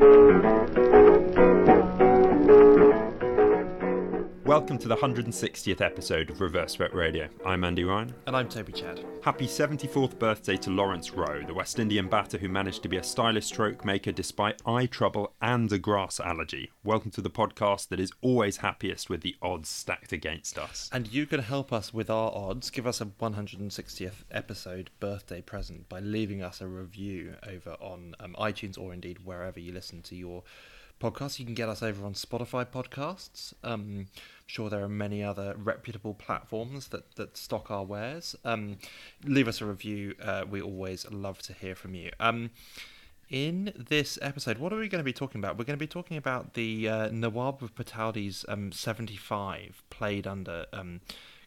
Thank you. Welcome to the 160th episode of Reverse Swept Radio. I'm Andy Ryan. And I'm Toby Chad. Happy 74th birthday to Lawrence Rowe, the West Indian batter who managed to be a stylish stroke maker despite eye trouble and a grass allergy. Welcome to the podcast that is always happiest with the odds stacked against us. And you can help us with our odds. Give us a 160th episode birthday present by leaving us a review over on um, iTunes or indeed wherever you listen to your podcasts. You can get us over on Spotify podcasts. Um, sure there are many other reputable platforms that, that stock our wares. Um, leave us a review. Uh, we always love to hear from you. Um, in this episode, what are we going to be talking about? We're going to be talking about the uh, Nawab of Pataudi's um, 75, played under um,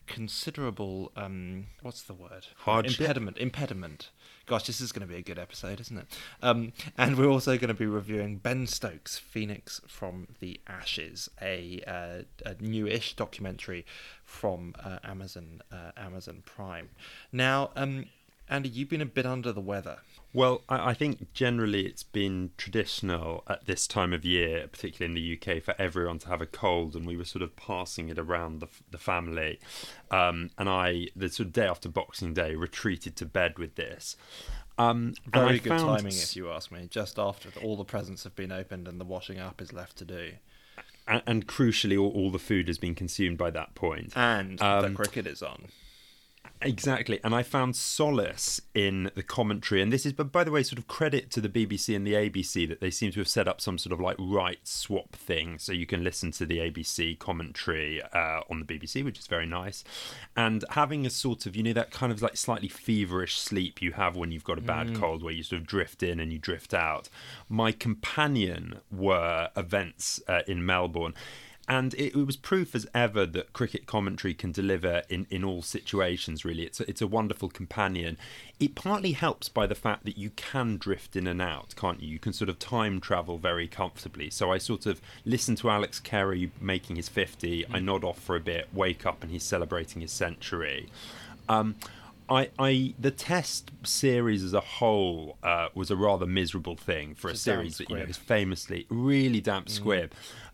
considerable, um, what's the word? Hardship? Impediment. Impediment. Gosh, this is going to be a good episode, isn't it? Um, and we're also going to be reviewing Ben Stokes' Phoenix from the Ashes, a, uh, a newish documentary from uh, Amazon uh, Amazon Prime. Now, um, Andy, you've been a bit under the weather. Well, I, I think generally it's been traditional at this time of year, particularly in the UK, for everyone to have a cold, and we were sort of passing it around the, the family. Um, and I, the sort of day after Boxing Day, retreated to bed with this. Um, Very good found timing, if you ask me. Just after all the presents have been opened and the washing up is left to do, and, and crucially, all, all the food has been consumed by that point. and Um, the cricket is on. Exactly, and I found solace in the commentary, and this is, but by the way, sort of credit to the BBC and the ABC that they seem to have set up some sort of like rights swap thing, so you can listen to the ABC commentary uh, on the BBC, which is very nice, and having a sort of you know that kind of like slightly feverish sleep you have when you've got a bad cold, where you sort of drift in and you drift out. My companion were events uh, in Melbourne and it, it was proof as ever that cricket commentary can deliver in, in all situations really. It's a, it's a wonderful companion. It partly helps by the fact that you can drift in and out can't you? You can sort of time travel very comfortably. So i sort of listen to alex carey making his 50 i nod off for a bit wake up and he's celebrating his century. Um, I, I, the test series as a whole uh, was a rather miserable thing for a It's a damp series that you know is famously really damp squib.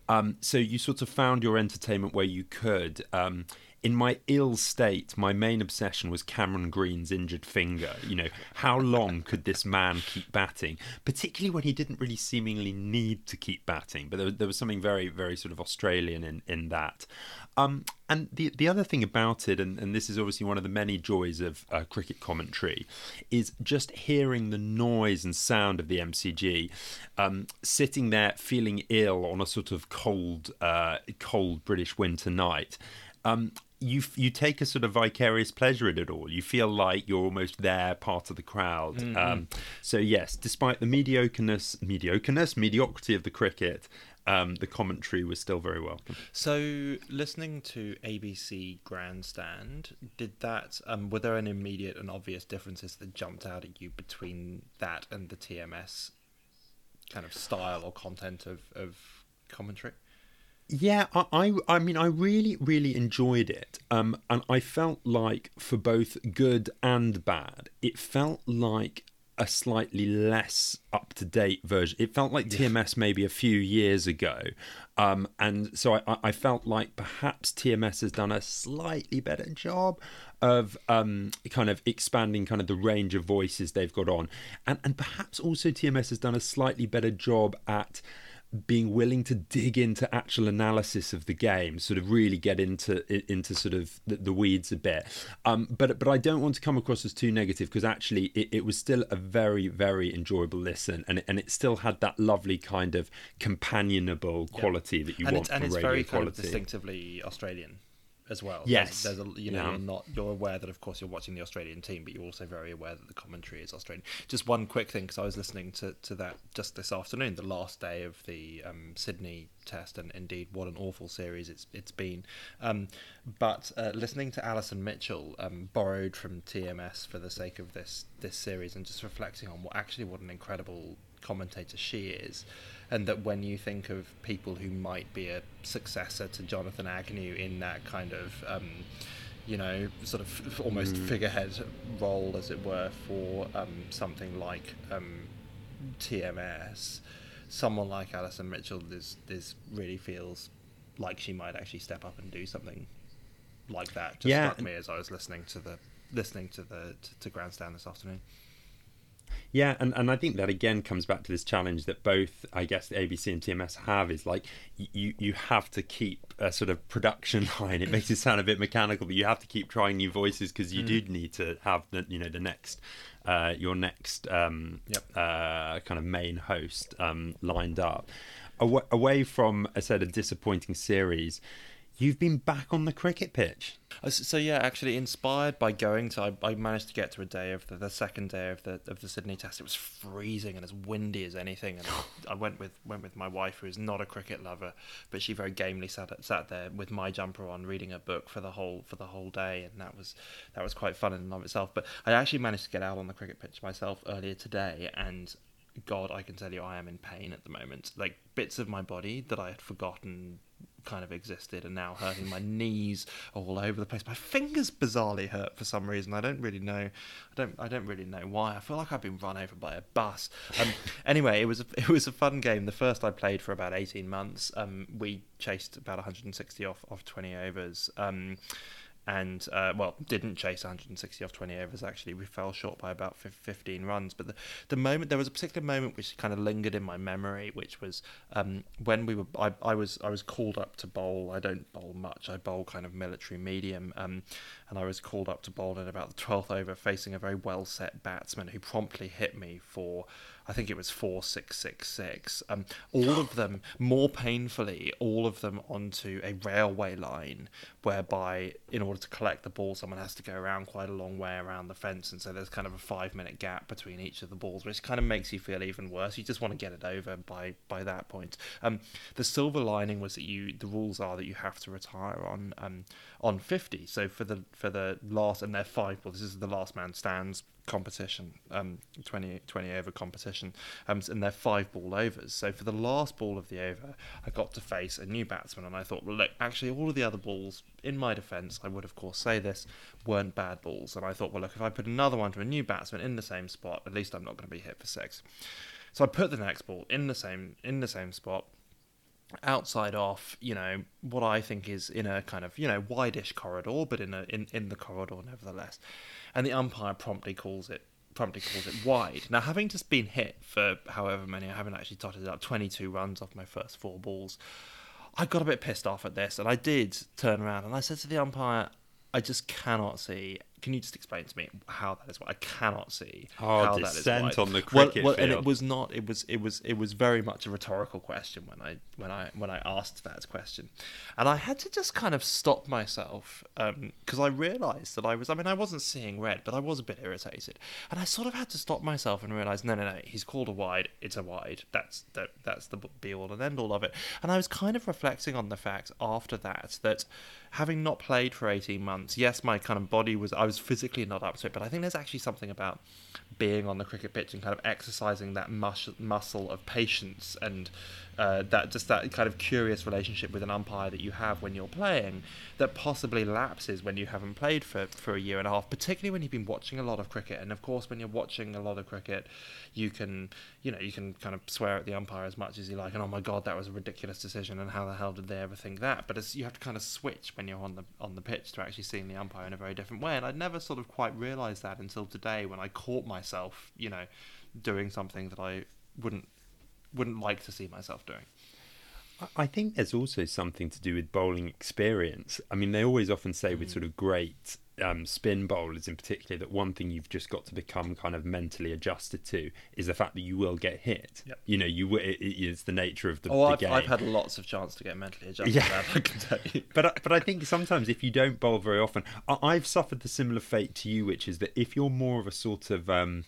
Um, so you sort of found your entertainment where you could. Um, in my ill state, my main obsession was Cameron Green's injured finger. You know, how long could this man keep batting? Particularly when he didn't really seemingly need to keep batting, but there, there was something very, very sort of Australian in, in that. Um, and the the other thing about it, and, and this is obviously one of the many joys of uh, cricket commentary, is just hearing the noise and sound of the MCG, um, sitting there feeling ill on a sort of cold, uh, cold British winter night. Um, you you take a sort of vicarious pleasure in it all. You feel like you're almost there, part of the crowd. Um, so yes, despite the mediocreness, mediocreness, mediocrity of the cricket, um, the commentary was still very welcome. So, listening to ABC Grandstand, did that? Um, were there any immediate and obvious differences that jumped out at you between that and the TMS kind of style or content of, of commentary? Yeah, I, I, I mean, I really, really enjoyed it, um, and I felt like for both good and bad, it felt like a slightly less up to date version. It felt like TMS maybe a few years ago, um, and so I, I- felt like perhaps TMS has done a slightly better job of um, kind of expanding kind of the range of voices they've got on, and and perhaps also TMS has done a slightly better job at being willing to dig into actual analysis of the game, sort of really get into into sort of the, the weeds a bit. Um, but but I don't want to come across as too negative because actually it, it was still a very very enjoyable listen, and it, and it still had that lovely kind of companionable quality that you and want it's, and it's very kind of distinctively Australian as well. Yes. there's, there's a you know Yeah. you're not you're aware that of course you're watching the Australian team, but you're also very aware that the commentary is Australian. Just one quick thing because I was listening to to that just this afternoon, the last day of the um, Sydney test, and indeed what an awful series it's it's been. Um, but uh, listening to Alison Mitchell, um, borrowed from TMS for the sake of this this series, and just reflecting on what actually what an incredible commentator she is and that when you think of people who might be a successor to Jonathan Agnew in that kind of um, you know sort of almost figurehead role as it were for um, something like um, TMS someone like Alison Mitchell is is really feels like she might actually step up and do something like that. Just Yeah, struck me as I was listening to the listening to the to, to Grandstand this afternoon. Yeah, and, and I think that again comes back to this challenge that both, I guess, the ABC and TMS have is like you you have to keep a sort of production line. It makes it sound a bit mechanical, but you have to keep trying new voices because you do need to have the you know the next uh, your next um, Yep. uh, kind of main host um, lined up. Away, away from, I said, a disappointing series, you've been back on the cricket pitch. Uh, So yeah, actually inspired by going to, I, I managed to get to a day of the, the second day of the of the Sydney Test. It was freezing and as windy as anything, and I went with went with my wife, who is not a cricket lover, but she very gamely sat sat there with my jumper on, reading a book for the whole for the whole day, and that was that was quite fun in and of itself. But I actually managed to get out on the cricket pitch myself earlier today, and God, I can tell you, I am in pain at the moment. Like bits of my body that I had forgotten kind of existed and now hurting. My knees all over the place. My fingers bizarrely hurt for some reason. I don't really know. I don't. I don't really know why. I feel like I've been run over by a bus. Um, anyway, it was a, it was a fun game. The first I played for about eighteen months. Um, we chased about 160 off off 20 overs. Um, and uh, well, didn't chase 160 off 20 overs. Actually, we fell short by about 15 runs. But the, the moment there was a particular moment which kind of lingered in my memory, which was um, when we were. I, I was I was called up to bowl. I don't bowl much. I bowl kind of military medium. Um, and I was called up to bowl in about the 12th over, facing a very well set batsman who promptly hit me for. I think it was four six six six. Um, all of them more painfully, all of them onto a railway line, whereby in order to collect the ball, someone has to go around quite a long way around the fence, and so there's kind of a five minute gap between each of the balls, which kind of makes you feel even worse. You just want to get it over by by that point. Um, the silver lining was that you the rules are that you have to retire on um on fifty. So for the for the last and they're five balls. This is the last man stands competition, um, 20, 20 over competition, um, and they're five ball overs. So for the last ball of the over, I got to face a new batsman, and I thought, well, look, actually, all of the other balls, in my defence, I would of course say this, weren't bad balls, and I thought, well, look, if I put another one to a new batsman in the same spot, at least I'm not going to be hit for six. So I put the next ball in the same in the same spot outside off, you know, what I think is in a kind of, you know, wide-ish corridor, but in a in, in the corridor nevertheless. And the umpire promptly calls it promptly calls it wide. Now having just been hit for however many, I haven't actually totted up, twenty two runs off my first four balls. I got a bit pissed off at this and I did turn around and I said to the umpire, I just cannot see. Can you just explain to me how that is? Why I cannot see Oh, how that is dissent on the Well- cricket well, and it was not. It was. It was. It was very much a rhetorical question when I when I when I asked that question, and I had to just kind of stop myself um, because I realised that I was. I mean, I wasn't seeing red, but I was a bit irritated, and I sort of had to stop myself and realise, no, no, no, he's called a wide. It's a wide. That's that. That's the be all and end all of it. And I was kind of reflecting on the fact after that that having not played for 18 months, yes, my kind of body was, I was physically not up to it, but I think there's actually something about being on the cricket pitch and kind of exercising that mus- muscle of patience and uh, that just that kind of curious relationship with an umpire that you have when you're playing that possibly lapses when you haven't played for, for a year and a half, particularly when you've been watching a lot of cricket. And of course, when you're watching a lot of cricket, you can, you know, you can kind of swear at the umpire as much as you like, and oh my god, that was a ridiculous decision, and how the hell did they ever think that? But you have to kind of switch when you're on the on the pitch to actually seeing the umpire in a very different way. And I'd never sort of quite realised that until today when I caught myself, you know, doing something that I wouldn't wouldn't like to see myself doing. I think there's also something to do with bowling experience. I mean, they always often say with sort of great um, spin bowlers in particular that one thing you've just got to become kind of mentally adjusted to is the fact that you will get hit. Yep. You know, you it, it is the nature of the, Oh, the I've, game. I've had lots of chance to get mentally adjusted. Yeah. that, I can tell you. but I- but I think sometimes if you don't bowl very often, I, I've suffered the similar fate to you, which is that if you're more of a sort of um,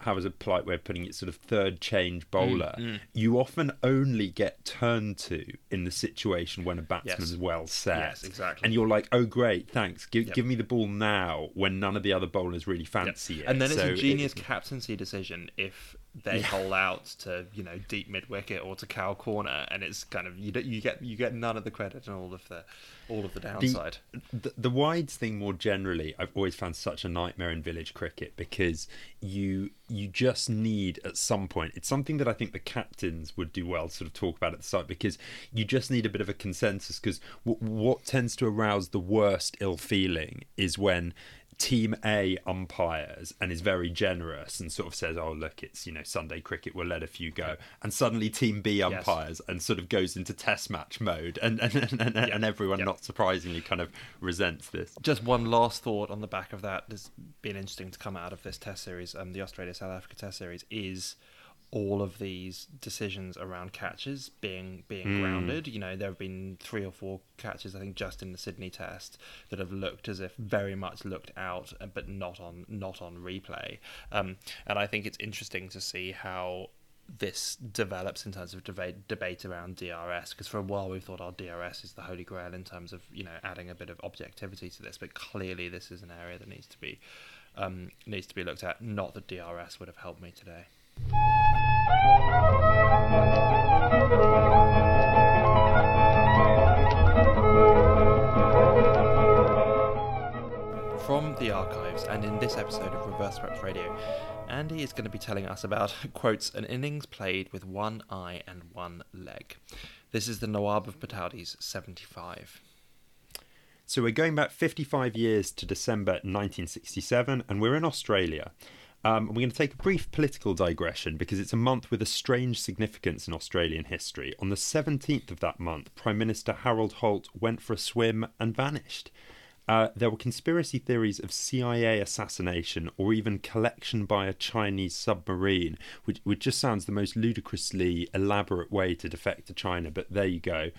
how is a polite way of putting it, sort of third change bowler, mm. you often only get turned to in the situation when a batsman's Yes. well set. Yes, exactly. And you're like, oh great, thanks, give Yep. give me the ball now when none of the other bowlers really fancy it. And then it's So a it- genius captaincy decision if they hold out to you know deep mid wicket or to cow corner, and it's kind of you you get you get none of the credit and all of the all of the downside. The, the, the wides thing more generally, I've always found such a nightmare in village cricket because you you just need at some point. It's something that I think the captains would do well to sort of talk about at the start because you just need a bit of a consensus. Because w- what tends to arouse the worst ill feeling is when team A umpires and is very generous and sort of says, "Oh, look, it's you know Sunday cricket. We'll let a few go," and suddenly team B umpires yes. and sort of goes into Test match mode, and and and, and, and everyone, not surprisingly, kind of resents this. Just one last thought on the back of that has been interesting to come out of this Test series, um, the Australia South Africa Test series, is all of these decisions around catches being being mm. grounded. You know, there have been three or four catches, I think, just in the Sydney Test that have looked as if very much looked out, uh, but not on not on replay. Um, and I think it's interesting to see how this develops in terms of debate debate around DRS because for a while we thought our oh, DRS is the holy grail in terms of you know adding a bit of objectivity to this, but clearly this is an area that needs to be um, needs to be looked at. Not that DRS would have helped me today. From the archives, and in this episode of Reverse Swept Radio, Andy is going to be telling us about, quotes, an innings played with one eye and one leg. This is the Nawab of Pataudi's 75. So we're going back 55 years to December 1967, and we're in Australia. Um, we're going to take a brief political digression because it's a month with a strange significance in Australian history. On the 17th of that month, Prime Minister Harold Holt went for a swim and vanished. Uh, there were conspiracy theories of CIA assassination or even collection by a Chinese submarine, which, which just sounds the most ludicrously elaborate way to defect to China, but there you go.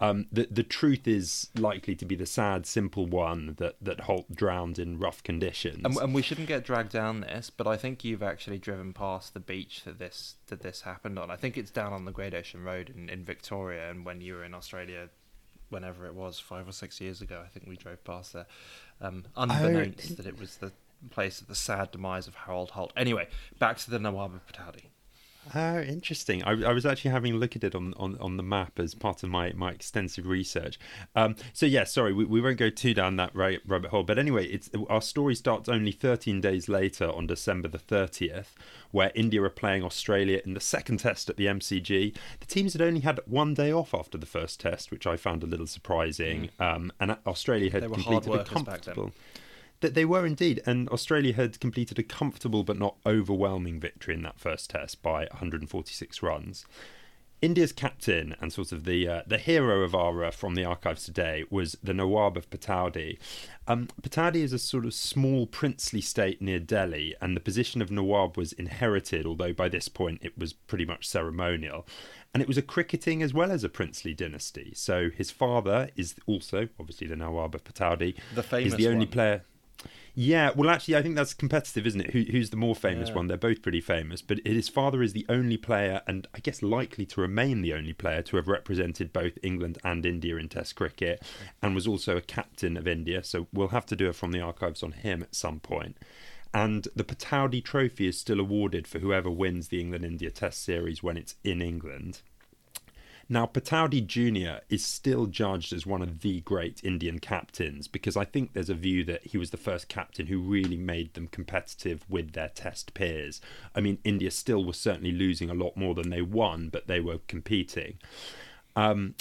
Um, the the truth is likely to be the sad, simple one that that Holt drowned in rough conditions. And, and, we shouldn't get dragged down this, but I think you've actually driven past the beach that this that this happened on. I think it's down on the Great Ocean Road in, in Victoria, and when you were in Australia, whenever it was, five or six years ago, I think we drove past there, um, unbeknownst oh, that it was the place of the sad demise of Harold Holt. Anyway, back to the Nawab of Pataudi. Oh, interesting. I, I, was actually having a look at it on, on, on the map as part of my, my extensive research. Um, so, yeah, sorry, we, we won't go too down that right, rabbit hole. But anyway, it's our story starts only 13 days later on December the 30th, where India are playing Australia in the second test at the MCG. The teams had only had one day off after the first test, which I found a little surprising. Mm. Um, and Australia had completed a comfortable that they were indeed, and Australia had completed a comfortable but not overwhelming victory in that first test by 146 runs. India's captain and sort of the uh, the hero of our uh, from the archives today was the Nawab of Pataudi. Um, Pataudi is a sort of small princely state near Delhi, and the position of Nawab was inherited, although by this point it was pretty much ceremonial. And it was a cricketing as well as a princely dynasty. So his father is also obviously the Nawab of Pataudi. The famous is the only one. player yeah, well, actually, I think that's competitive, isn't it? Who, who's the more famous yeah. one? They're both pretty famous, but his father is the only player, and I guess likely to remain the only player to have represented both England and India in Test cricket, and was also a captain of India. So we'll have to do it from the archives on him at some point. And the Pataudi Trophy is still awarded for whoever wins the England India Test series when it's in England. Now, Pataudi Jr. is still judged as one of the great Indian captains because I think there's a view that he was the first captain who really made them competitive with their test peers. I mean, India still was certainly losing a lot more than they won, but they were competing. Um,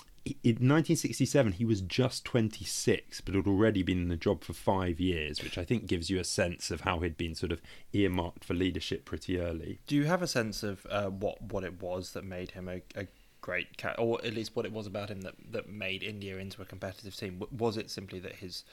in 1967, he was just 26, but had already been in the job for five years, which I think gives you a sense of how he'd been sort of earmarked for leadership pretty early. Do you have a sense of uh, what what it was that made him a, a great cat, or at least what it was about him that that made India into a competitive team. Was it simply that his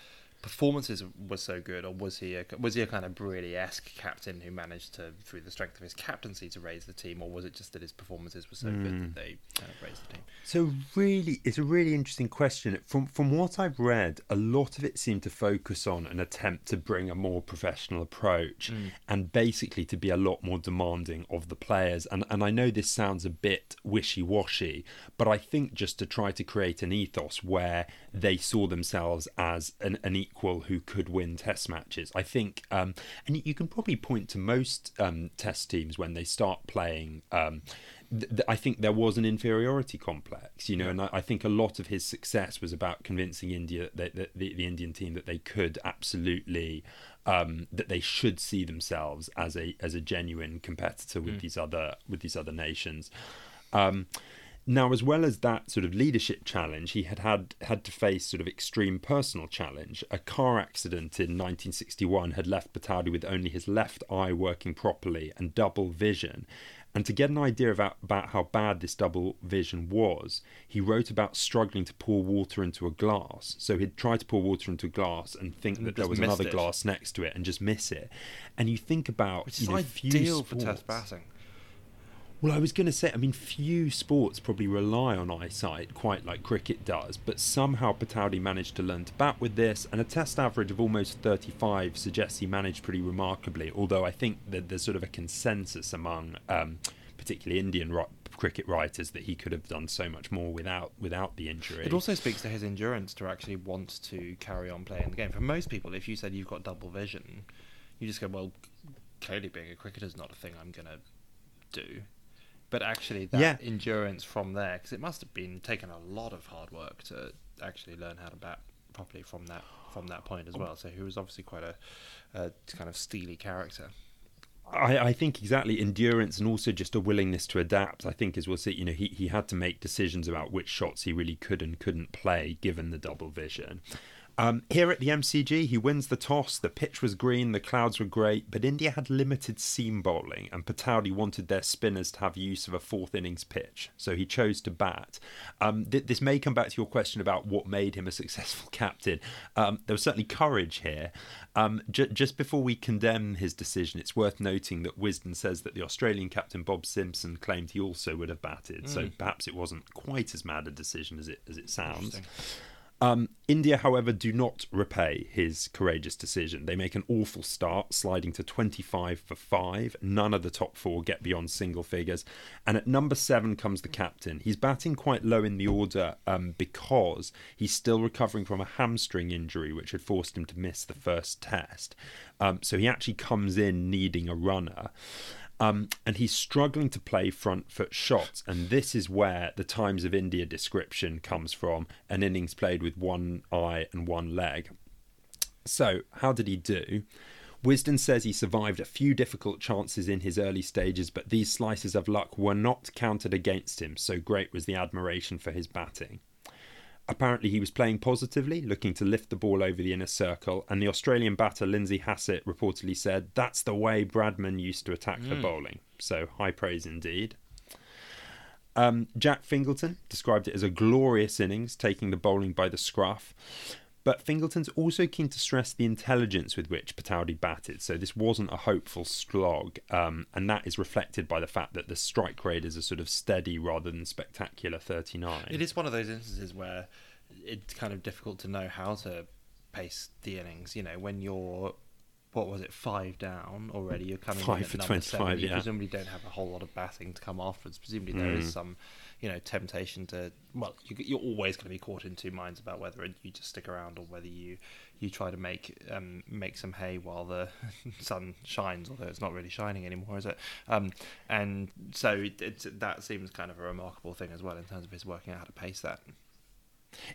performances were so good, or was he a, was he a kind of Brearley esque captain who managed to, through the strength of his captaincy, to raise the team, or was it just that his performances were so mm. good that hmm. they kind of raised the team? So really, it's a really interesting question. From from what I've read, a lot of it seemed to focus on an attempt to bring a more professional approach, mm. and basically to be a lot more demanding of the players. And and I know this sounds a bit wishy washy, but I think just to try to create an ethos where they saw themselves as an, an equal equal who could win Test matches. I think, um, and you can probably point to most um, Test teams when they start playing. Um, th- I think there was an inferiority complex, you know, and I, I, think a lot of his success was about convincing India that, that the, the Indian team that they could absolutely um, that they should see themselves as a as a genuine competitor with mm. these other with these other nations. Um, now, as well as that sort of leadership challenge, he had, had had to face sort of extreme personal challenge. A car accident in 1961 had left Pataudi with only his left eye working properly and double vision. And to get an idea about, about how bad this double vision was, he wrote about struggling to pour water into a glass. So he'd try to pour water into a glass and think and that there was another it. glass next to it and just miss it. And you think about Which is you know, ideal for test batting. Well, I was going to say, I mean, few sports probably rely on eyesight quite like cricket does, but somehow Pataudi managed to learn to bat with this, and a test average of almost 35 suggests he managed pretty remarkably. Although I think that there's sort of a consensus among, um, particularly Indian ro- cricket writers, that he could have done so much more without without the injury. It also speaks to his endurance to actually want to carry on playing the game. For most people, if you said you've got double vision, you just go, well, clearly being a cricketer is not a thing I'm going to do but actually that yeah. endurance from there because it must have been taken a lot of hard work to actually learn how to bat properly from that from that point as well so he was obviously quite a, a kind of steely character I, I, think exactly endurance and also just a willingness to adapt. I think, as we'll see, you know, he, he had to make decisions about which shots he really could and couldn't play given the double vision. Um, here at the MCG, he wins the toss. The pitch was green, the clouds were great, but India had limited seam bowling, and Pataudi wanted their spinners to have use of a fourth innings pitch, so he chose to bat. Um, th- this may come back to your question about what made him a successful captain. Um, there was certainly courage here. Um, j- just before we condemn his decision, it's worth noting that Wisden says that the Australian captain Bob Simpson claimed he also would have batted, mm. so perhaps it wasn't quite as mad a decision as it as it sounds. Um, India, however, do not repay his courageous decision. They make an awful start, sliding to 25 for 5. None of the top four get beyond single figures. And at number 7 comes the captain. He's batting quite low in the order um, because he's still recovering from a hamstring injury, which had forced him to miss the first test. Um, so he actually comes in needing a runner. Um, and he's struggling to play front foot shots. And this is where the Times of India description comes from an innings played with one eye and one leg. So, how did he do? Wisden says he survived a few difficult chances in his early stages, but these slices of luck were not counted against him, so great was the admiration for his batting. Apparently, he was playing positively, looking to lift the ball over the inner circle, and the Australian batter Lindsay Hassett reportedly said, That's the way Bradman used to attack mm. for bowling. So, high praise indeed. Um, Jack Fingleton described it as a glorious innings, taking the bowling by the scruff. But Fingleton's also keen to stress the intelligence with which Pataudi batted, so this wasn't a hopeful slog, um, and that is reflected by the fact that the strike rate is a sort of steady rather than spectacular 39. It is one of those instances where it's kind of difficult to know how to pace the innings. You know, when you're what was it, five down already. You're coming five for twenty five. You yeah. presumably don't have a whole lot of batting to come afterwards. Presumably mm. there is hmm. some, you know, temptation to. Well, you, are always going to be caught in two minds about whether you just stick around or whether you you try to make um, make some hay while the sun shines, although it's not really shining anymore, is it? Um, and so it, that seems kind of a remarkable thing as well in terms of his working out how to pace that.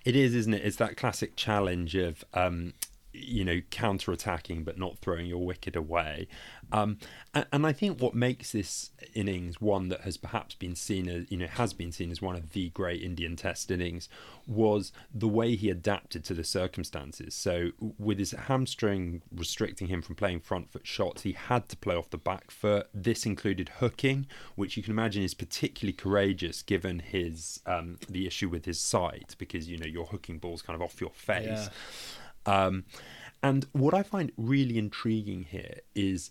It is, isn't it? It's that classic challenge of um, you know, counter-attacking but not throwing your wicket away. Um, and, and, I think what makes this innings one that has perhaps been seen as, you know, has been seen as one of the great Indian Test innings was the way he adapted to the circumstances. So with his hamstring restricting him from playing front foot shots, he had to play off the back foot. This included hooking, which you can imagine is particularly courageous given his um, the issue with his sight because you know you're hooking balls kind of off your face. Yeah. Um, and what I find really intriguing here is,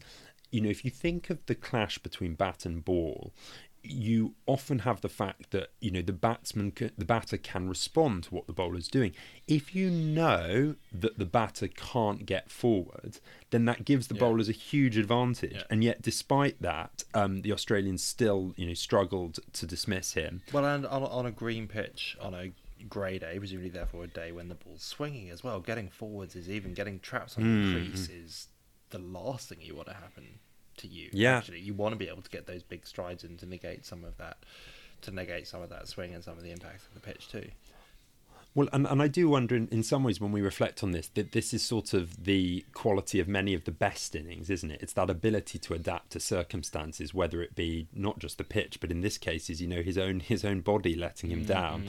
you know, if you think of the clash between bat and ball, you often have the fact that you know the batsman the batter can respond to what the bowler is doing if you know that the batter can't get forward then that gives the yeah. bowlers a huge advantage yeah. and yet despite that um, the australians still you know struggled to dismiss him well and on, on a green pitch on a grey day, presumably therefore a day when the ball's swinging as well. Getting forwards is even getting traps on Mm. the crease is the last thing you want to happen to you. Yeah. actually, you want to be able to get those big strides in to negate some of that, to negate some of that swing and some of the impact of the pitch too. Well, and, and I do wonder, in, in some ways, when we reflect on this, that this is sort of the quality of many of the best innings, isn't it? It's that ability to adapt to circumstances, whether it be not just the pitch, but in this case, is you know his own his own body letting him down.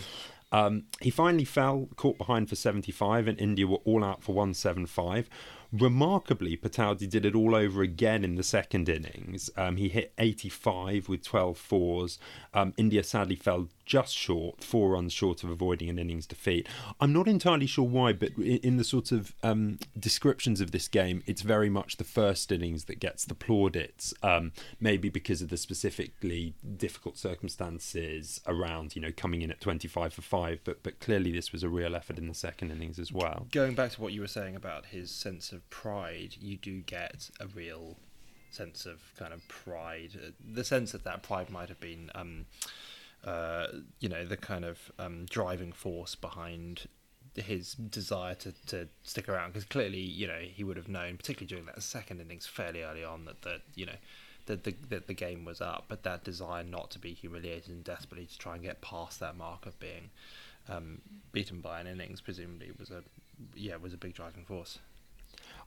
Um, he finally fell, caught behind for 75, and India were all out for 175. Remarkably, Pataudi did it all over again in the second innings. Um, he hit 85 with 12 fours. Um, India sadly fell just short, four runs short of avoiding an innings defeat. I'm not entirely sure why, but in, in the sort of um, descriptions of this game, it's very much the first innings that gets the plaudits. Um, maybe because of the specifically difficult circumstances around, you know, coming in at 25 for five. But but clearly this was a real effort in the second innings as well. Going back to what you were saying about his sense of pride, you do get a real sense of kind of pride. Uh, The sense that that pride might have been, um, uh, you know, the kind of um, driving force behind his desire to, to stick around. Because clearly, you know, he would have known, particularly during that second innings, fairly early on, that that you know. That the, that the game was up, but that desire not to be humiliated and desperately to try and get past that mark of being um, beaten by an innings, presumably was a yeah was a big driving force.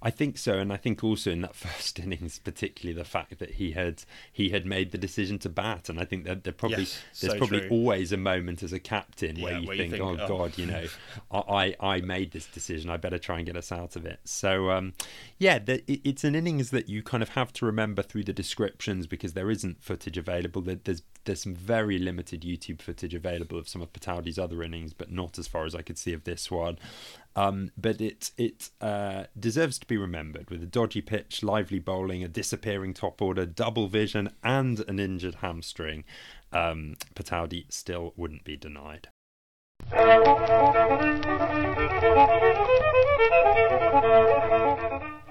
I think so, and I think also in that first innings, particularly the fact that he had he had made the decision to bat, and I think that there probably Yes, there's so probably true. always a moment as a captain where, you, where you think, think, "Oh oh." God, you know, I I made this decision. I better try and get us out of it." So um, yeah, the, it, it's an innings that you kind of have to remember through the descriptions because there isn't footage available. There- There's there's some very limited YouTube footage available of some of Pataudi's other innings, but not as far as I could see of this one. Um, but it it uh, deserves to be remembered with a dodgy pitch, lively bowling, a disappearing top order, double vision, and an injured hamstring. Um, Pataudi still wouldn't be denied.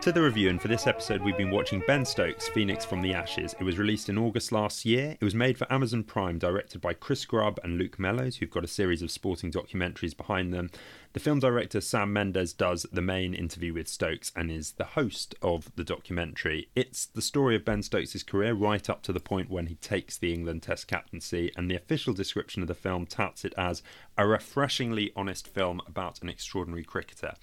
To the review, and for this episode, we've been watching Ben Stokes' Phoenix from the Ashes. It was released in August last year. It was made for Amazon Prime, directed by Chris Grubb and Luke Mellows, who've got a series of sporting documentaries behind them. The film director Sam Mendes does the main interview with Stokes and is the host of the documentary. It's the story of Ben Stokes' career right up to the point when he takes the England Test captaincy, and the official description of the film touts it as a refreshingly honest film about an extraordinary cricketer.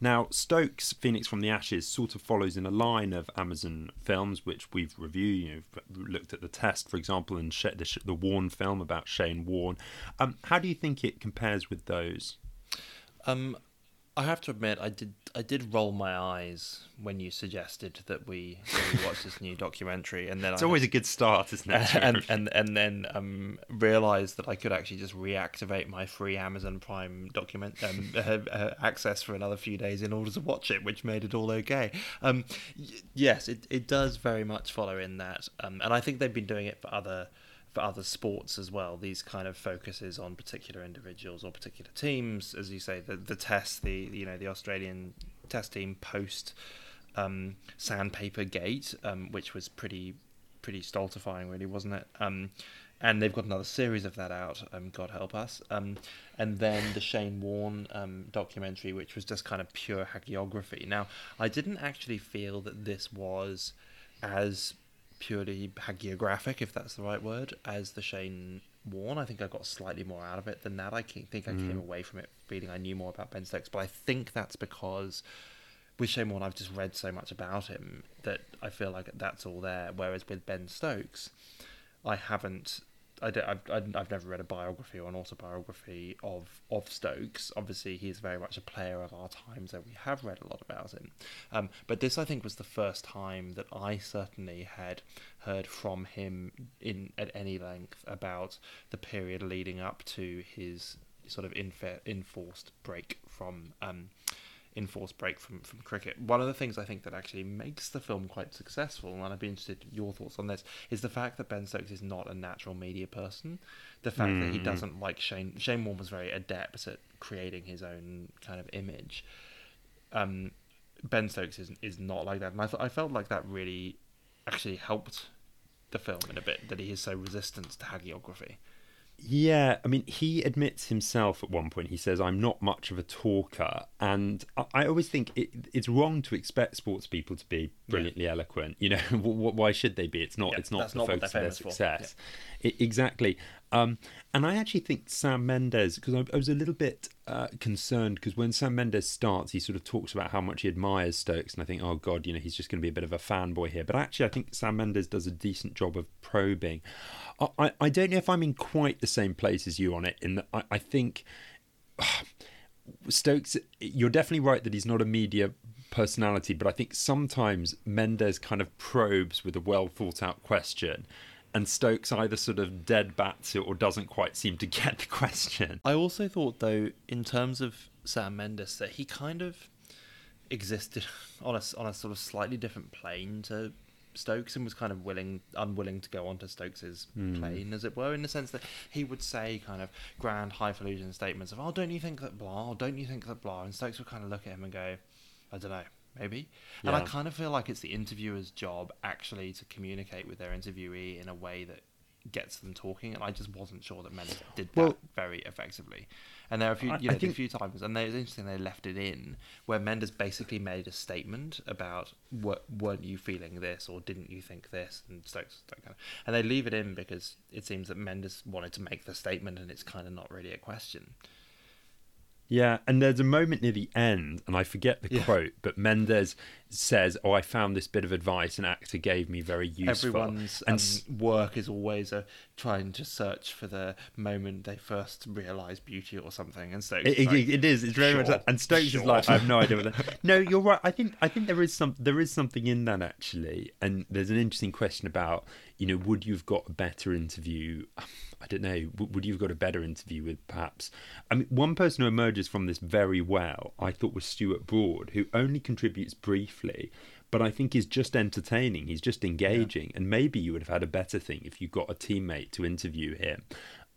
Now, Stokes' Phoenix from the Ashes sort of follows in a line of Amazon films, which we've reviewed. You know, looked at the Test, for example, and the, Warne film about Shane Warne. Um, how do you think it compares with those? Um, I have to admit, I did I did roll my eyes when you suggested that we, that we watch this new documentary, and then It's I always a good start, isn't it? and and and then um, realized that I could actually just reactivate my free Amazon Prime document um, uh, uh, access for another few days in order to watch it, which made it all okay. Um, y- yes, it it does very much follow in that, um, and I think they've been doing it for other for other sports as well. These kind of focuses on particular individuals or particular teams, as you say, the the test, the you know the Australian test team post um, Sandpaper Gate, um, which was pretty pretty stultifying, really, wasn't it? Um, and they've got another series of that out. Um, God help us. Um, and then the Shane Warne um, documentary, which was just kind of pure hagiography. Now, I didn't actually feel that this was as purely hagiographic, if that's the right word, as the Shane Warne. I think I got slightly more out of it than that. I think I came mm. away from it feeling I knew more about Ben Stokes, but I think that's because with Shane Warne, I've just read so much about him that I feel like that's all there. Whereas with Ben Stokes, I haven't. I don't, I've, never read a biography or an autobiography of of Stokes. Obviously, he's very much a player of our times, and we have read a lot about him. Um, but this, I think, was the first time that I certainly had heard from him in at any length about the period leading up to his sort of enforced break from um, enforced break from, from cricket. One of the things I think that actually makes the film quite successful, and I'd be interested in your thoughts on this, is the fact that Ben Stokes is not a natural media person. The fact that he Mm. doesn't like Shane. Shane Warne was very adept at creating his own kind of image. Um, Ben Stokes is is not like that, and I th- I felt like that really actually helped the film in a bit that he is so resistant to hagiography. Yeah, I mean, he admits himself at one point. He says, "I'm not much of a talker," and I, I always think it, it's wrong to expect sports people to be brilliantly eloquent. You know, why should they be? It's not. Yeah, it's not the not focus of their famous for. success. Exactly. Um, and I actually think Sam Mendes, because I, I was a little bit uh, concerned, because when Sam Mendes starts, he sort of talks about how much he admires Stokes, and I think, oh God, you know, he's just going to be a bit of a fanboy here. But actually, I think Sam Mendes does a decent job of probing. I, I, I don't know if I'm in quite the same place as you on it, in that I, I think Stokes, you're definitely right that he's not a media personality, but I think sometimes Mendes kind of probes with a well thought out question, and Stokes either sort of dead bats it or doesn't quite seem to get the question. I also thought, though, in terms of Sam Mendes, that he kind of existed on a on a sort of slightly different plane to Stokes and was kind of willing, unwilling to go onto Stokes's hmm. plane, as it were, in the sense that he would say kind of grand, highfalutin statements of, "Oh, don't you think that blah? Or don't you think that blah?" And Stokes would kind of look at him and go, "I don't know." Maybe, and I kind of feel like it's the interviewer's job actually to communicate with their interviewee in a way that gets them talking, and I just wasn't sure that Mendes did that Well- very effectively. And there are a few, you know, think- a few times, and they- it's interesting they left it in where Mendes basically made a statement about what weren't you feeling this or didn't you think this, and Stokes that kind of, and they leave it in because it seems that Mendes wanted to make the statement, and it's kind of not really a question. Yeah, and there's a moment near the end, and I forget the Yeah. quote, but Mendes says, "Oh, I found this bit of advice an actor gave me very useful." Everyone's and um, work is always uh, trying to search for the moment they first realise beauty or something, and Stokes. It, is like, it, it is. It's very much "Sure, that. And Stokes sure." is like, I have no idea what that. No, you're right. I think I think there is some there is something in that actually. And there's an interesting question about you know would you've got a better interview? I don't know. Would you've got a better interview with perhaps? I mean, one person who emerges from this very well, I thought, was Stuart Broad, who only contributes briefly. But I think he's just entertaining. He's just engaging, and maybe you would have had a better thing if you got a teammate to interview him.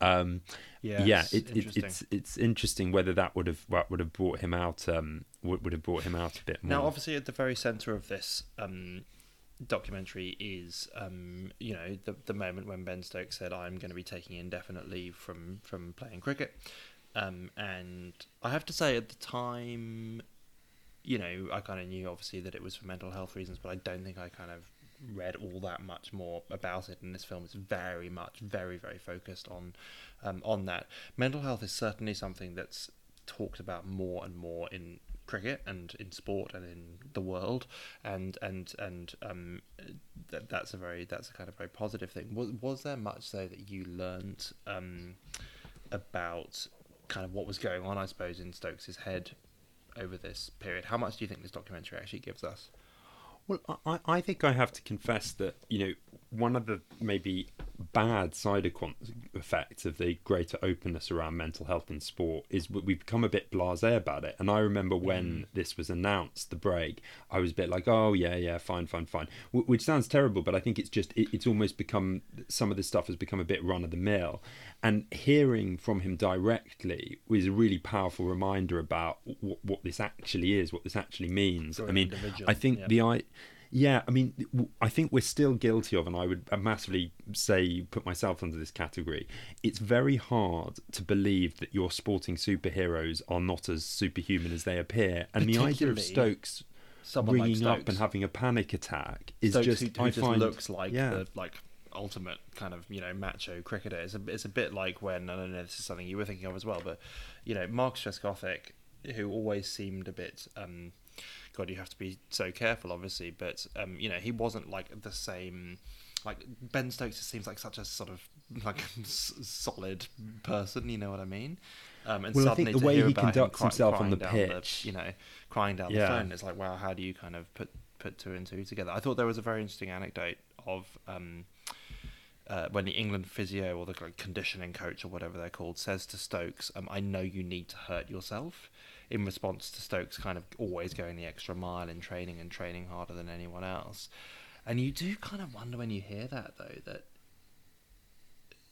Um, Yes, yeah, it, it, it's it's interesting whether that would have what would have brought him out um would, would have brought him out a bit more. Now, obviously, at the very centre of this um, documentary is, um, you know, the the moment when Ben Stokes said, "I'm going to be taking indefinite leave from from playing cricket," um, and I have to say, at the time, you know, I kind of knew obviously that it was for mental health reasons, but I don't think I kind of read all that much more about it. And this film is very much, very, very focused on um, on that. Mental health is certainly something that's talked about more and more in cricket and in sport and in the world and and and um that, that's a very that's a kind of very positive thing was was there much though that you learnt um about kind of what was going on i suppose in stokes's head over this period? How much do you think this documentary actually gives us? Well, I, I think I have to confess that you know one of the maybe bad side equ- effects of the greater openness around mental health in sport is we've become a bit blasé about it. And I remember when this was announced, the break, I was a bit like, oh yeah, yeah, fine, fine, fine, w- which sounds terrible, but I think it's just it, it's almost become some of this stuff has become a bit run of the mill. And hearing from him directly was a really powerful reminder about w- what this actually is, what this actually means. I mean, I think yeah. the I. Yeah, I mean, I think we're still guilty of, and I would massively say put myself under this category. It's very hard to believe that your sporting superheroes are not as superhuman as they appear, and the idea of Stokes someone like ringing up and having a panic attack is Stokes just who, who I just find looks like yeah. the like ultimate kind of you know macho cricketer. It's a it's a bit like when I don't know this is something you were thinking of as well, but you know Mark Trescothick, who always seemed a bit. Um, God, you have to be so careful, obviously, but um, you know he wasn't like the same. Like Ben Stokes just seems like such a sort of like solid person. You know what I mean? Um, and Well, I think suddenly the way he him conducts cry- himself on the pitch. you know, crying down Yeah. the phone, it's like, wow, how do you kind of put put two and two together? I thought there was a very interesting anecdote of um, uh, when the England physio or the like, conditioning coach or whatever they're called says to Stokes, um, "I know you need to hurt yourself." In response to Stokes kind of always going the extra mile in training and training harder than anyone else, and you do kind of wonder when you hear that though that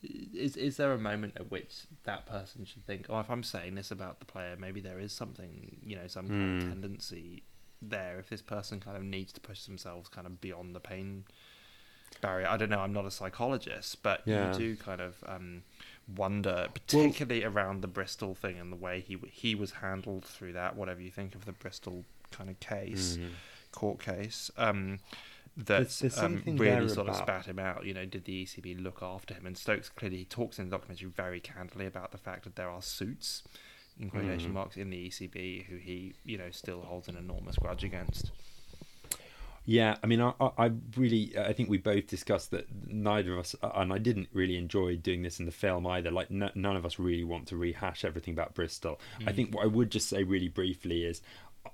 is is there a moment at which that person should think, oh, if I'm saying this about the player, maybe there is something, you know, some kind of Hmm. tendency there. If this person kind of needs to push themselves kind of beyond the pain barrier, I don't know. I'm not a psychologist, but Yeah. you do kind of um, wonder, particularly well, around the Bristol thing and the way he he was handled through that. Whatever you think of the Bristol kind of case, mm. court case. Um, that there's, there's um, really sort about... of spat him out. You know, did the ECB look after him? And Stokes clearly he talks in the documentary very candidly about the fact that there are suits, in quotation mm. marks, in the ECB who he, you know, still holds an enormous grudge against. Yeah, I mean, I, I really, I think we both discussed that neither of us, and I didn't really enjoy doing this in the film either. Like, n- none of us really want to rehash everything about Bristol. Mm. I think what I would just say really briefly is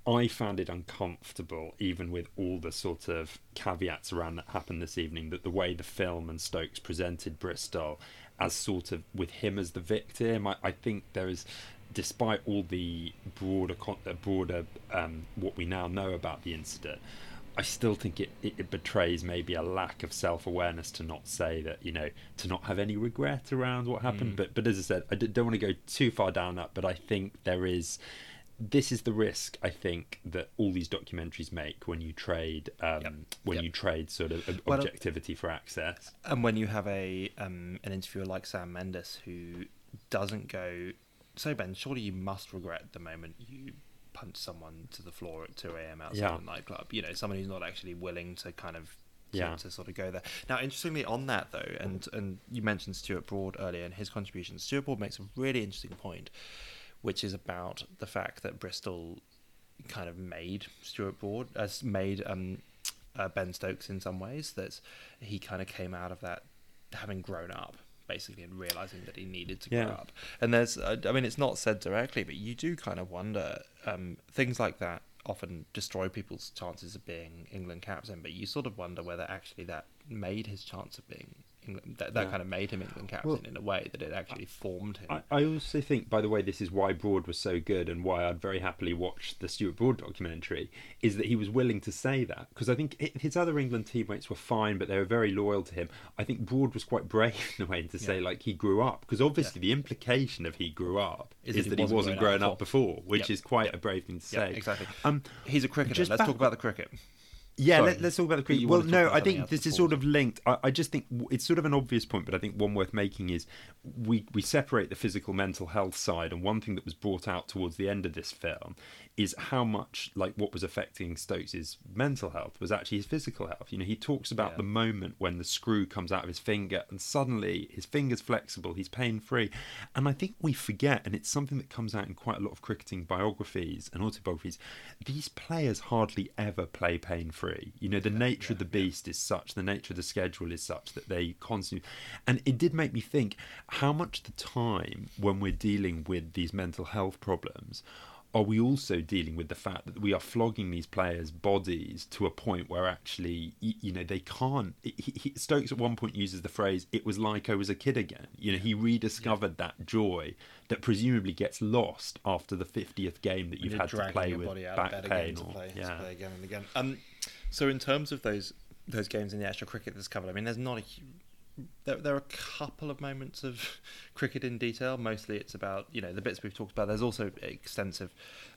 I found it uncomfortable, even with all the sort of caveats around that happened this evening, that the way the film and Stokes presented Bristol as sort of with him as the victim, I, I think there is, despite all the broader, uh, broader um, what we now know about the incident, I still think it, it, it, betrays maybe a lack of self awareness to not say that you know to not have any regret around what happened. Mm. But but as I said, I don't want to go too far down that. But I think there is this is the risk I think that all these documentaries make when you trade um, yep. when yep. you trade sort of objectivity well, for access. And when you have a um, an interviewer like Sam Mendes who doesn't go, so Ben, surely you must regret the moment you punch someone to the floor at 2 a.m. outside yeah. a nightclub. You know, someone who's not actually willing to kind of to, yeah. to sort of go there. Now, interestingly, on that though, and and you mentioned Stuart Broad earlier and his contributions. Stuart Broad makes a really interesting point which is about the fact that Bristol kind of made Stuart Broad, as made um, uh, Ben Stokes in some ways. That he kind of came out of that having grown up basically and realizing that he needed to yeah. grow up. And there's, uh, I mean, it's not said directly, but you do kind of wonder um, things like that often destroy people's chances of being England captain. But you sort of wonder whether actually that made his chance of being England. That, that yeah. kind of made him England captain well, in a way that it actually formed him. I, I, also think, by the way, this is why Broad was so good and why I'd very happily watch the Stuart Broad documentary, is that he was willing to say that. Because I think his other England teammates were fine, but they were very loyal to him. I think Broad was quite brave in a way to say, yeah. like, he grew up. Because obviously yeah. the implication of he grew up is, is that, he wasn't, growing up before, before which yep. is quite yep. a brave thing to say. exactly. Um, He's a cricketer. Let's back... talk about the cricket. Yeah, let, us talk about the cricket. Well, no, I think this is sort of linked. I, I, just think it's sort of an obvious point, but I think one worth making is we we separate the physical mental health side, and one thing that was brought out towards the end of this film is how much like what was affecting Stokes's mental health was actually his physical health. You know, he talks about yeah. the moment when the screw comes out of his finger and suddenly his finger's flexible, he's pain free. And I think we forget, and it's something that comes out in quite a lot of cricketing biographies and autobiographies, these players hardly ever play pain free. You know, the nature yeah, of the beast yeah. is such, the nature of the schedule is such that they constantly and it did make me think how much the time when we're dealing with these mental health problems are we also dealing with the fact that we are flogging these players' bodies to a point where actually, you know, they can't? He, he, Stokes at one point uses the phrase, "It was like I was a kid again." You know, he rediscovered yeah. that joy that presumably gets lost after the fiftieth game that you've had to play with back pain. Or, play, yeah. play again and again. Um, so in terms of those those games in the actual cricket that's covered, I mean, there's not a there, there are a couple of moments of cricket in detail. Mostly, it's about you know the bits we've talked about. There's also extensive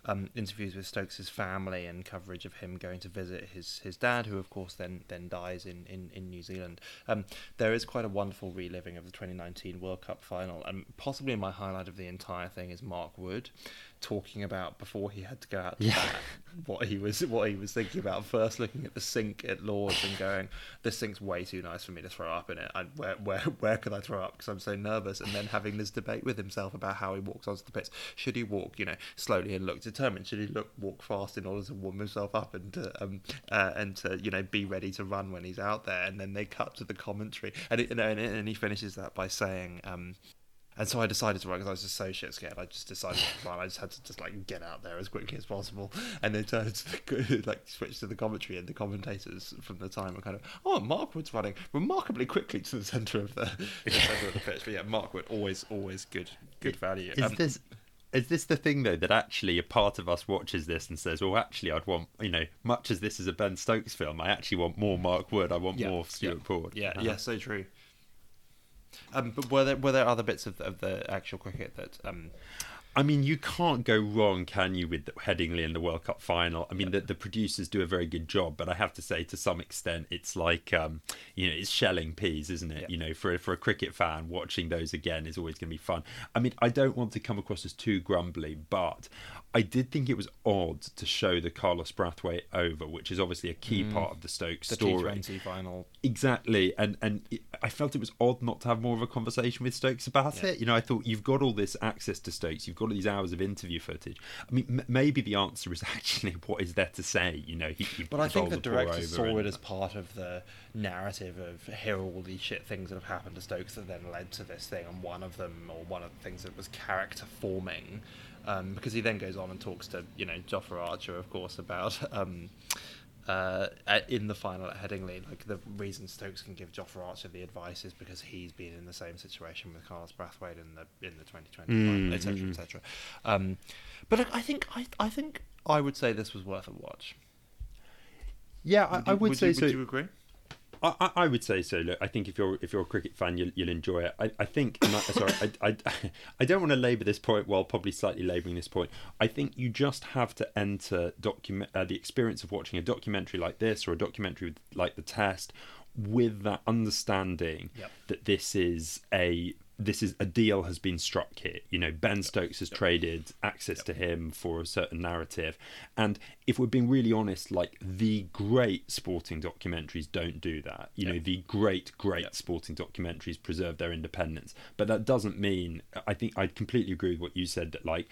um, interviews with Stokes's family and coverage of him going to visit his his dad, who of course then then dies in in, in New Zealand. Um, there is quite a wonderful reliving of the 2019 World Cup final, and possibly my highlight of the entire thing is Mark Wood talking about before he had to go out to yeah. what he was what he was thinking about. First looking at the sink at Lords and going this sink's way too nice for me to throw up in it. I, where where where could I throw up? Because I'm so nervous. And then having this debate with himself about how he walks onto the pitch should he walk you know slowly and look determined? Should he look walk fast in order to warm himself up and to um uh, and to you know be ready to run when he's out there? And then they cut to the commentary. And it, and, and he finishes that by saying um and so I decided to run because I was just so shit scared. I just decided to run. I just had to just like get out there as quickly as possible. And then turned to the, like switch to the commentary and the commentators from the time were kind of, oh, Mark Wood's running remarkably quickly to the centre of the, the centre of the pitch. But yeah, Mark Wood always always good good value. Is um, this is this the thing though that actually a part of us watches this and says, "Well, actually, I'd want you know, much as this is a Ben Stokes film, I actually want more Mark Wood. I want yeah, more Stuart yeah, Broad." Yeah, uh-huh. yeah, so true. Um, but were there were there other bits of, of the actual cricket that um, I mean, you can't go wrong, can you, with Headingley in the World Cup final? I mean, the, the producers do a very good job, but I have to say, to some extent, it's like, um, you know, it's shelling peas, isn't it? Yeah. You know, for for a cricket fan, watching those again is always going to be fun. I mean, I don't want to come across as too grumbly, but I did think it was odd to show the Carlos Brathwaite over, which is obviously a key mm. part of the Stoke The story. T20 final. Exactly, and and it, I felt it was odd not to have more of a conversation with Stokes about Yeah. it. You know, I thought you've got all this access to Stokes, you've got all these hours of interview footage. I mean, m- maybe the answer is actually what is there to say? You know, he, he But I think bowled the director saw and- it as part of the narrative of here are all these shit things that have happened to Stokes that then led to this thing, and one of them, or one of the things that was character forming, um, because he then goes on and talks to you know Jofra Archer, of course, about. Um, uh, in the final at Headingley, like the reason Stokes can give Jofra Archer the advice is because he's been in the same situation with Carlos Brathwaite in the in the 2020 Mm, final, etc. mm, etc. Um, but look, I think I I think I would say this was worth a watch. Yeah, I, I you- would, say you, so. Would you agree? I, I- would say so. Look, I think if you're if you're a cricket fan, you'll, you'll enjoy it. I, I think. I- sorry, I, I, I don't want to labour this point while probably slightly labouring this point. I think you just have to enter document uh, the experience of watching a documentary like this or a documentary with, like The Test with that understanding Yep. that this is a this is a deal has been struck here. You know, Ben Stokes has traded access to him for a certain narrative. And if we're being really honest, like the great sporting documentaries don't do that. You know, the great, great Yep. sporting documentaries preserve their independence. But that doesn't mean I think I completely agree with what you said that like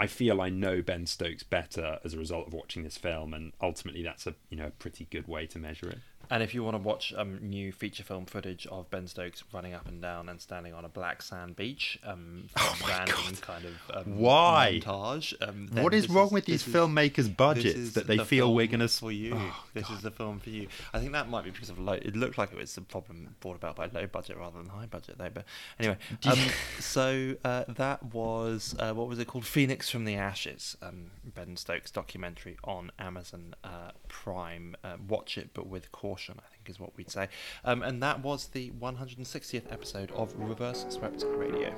I feel I know Ben Stokes better as a result of watching this film and ultimately that's a you know a pretty good way to measure it. And if you want to watch um, new feature film footage of Ben Stokes running up and down and standing on a black sand beach, um, Oh God. kind of um, Why? montage. Um, What is wrong with these is- filmmakers' budgets that they the feel we're going to for you. Oh, this is the film for you. I think that might be because of low. It looked like it was a problem brought about by low budget rather than high budget, though. But anyway, um, so uh, that was uh, what was it called? Phoenix from the Ashes. Um, Ben Stokes documentary on Amazon uh, Prime. Uh, watch it, but with caution. I think is what we'd say. Um, and that was the 160th episode of Reverse Swept Radio.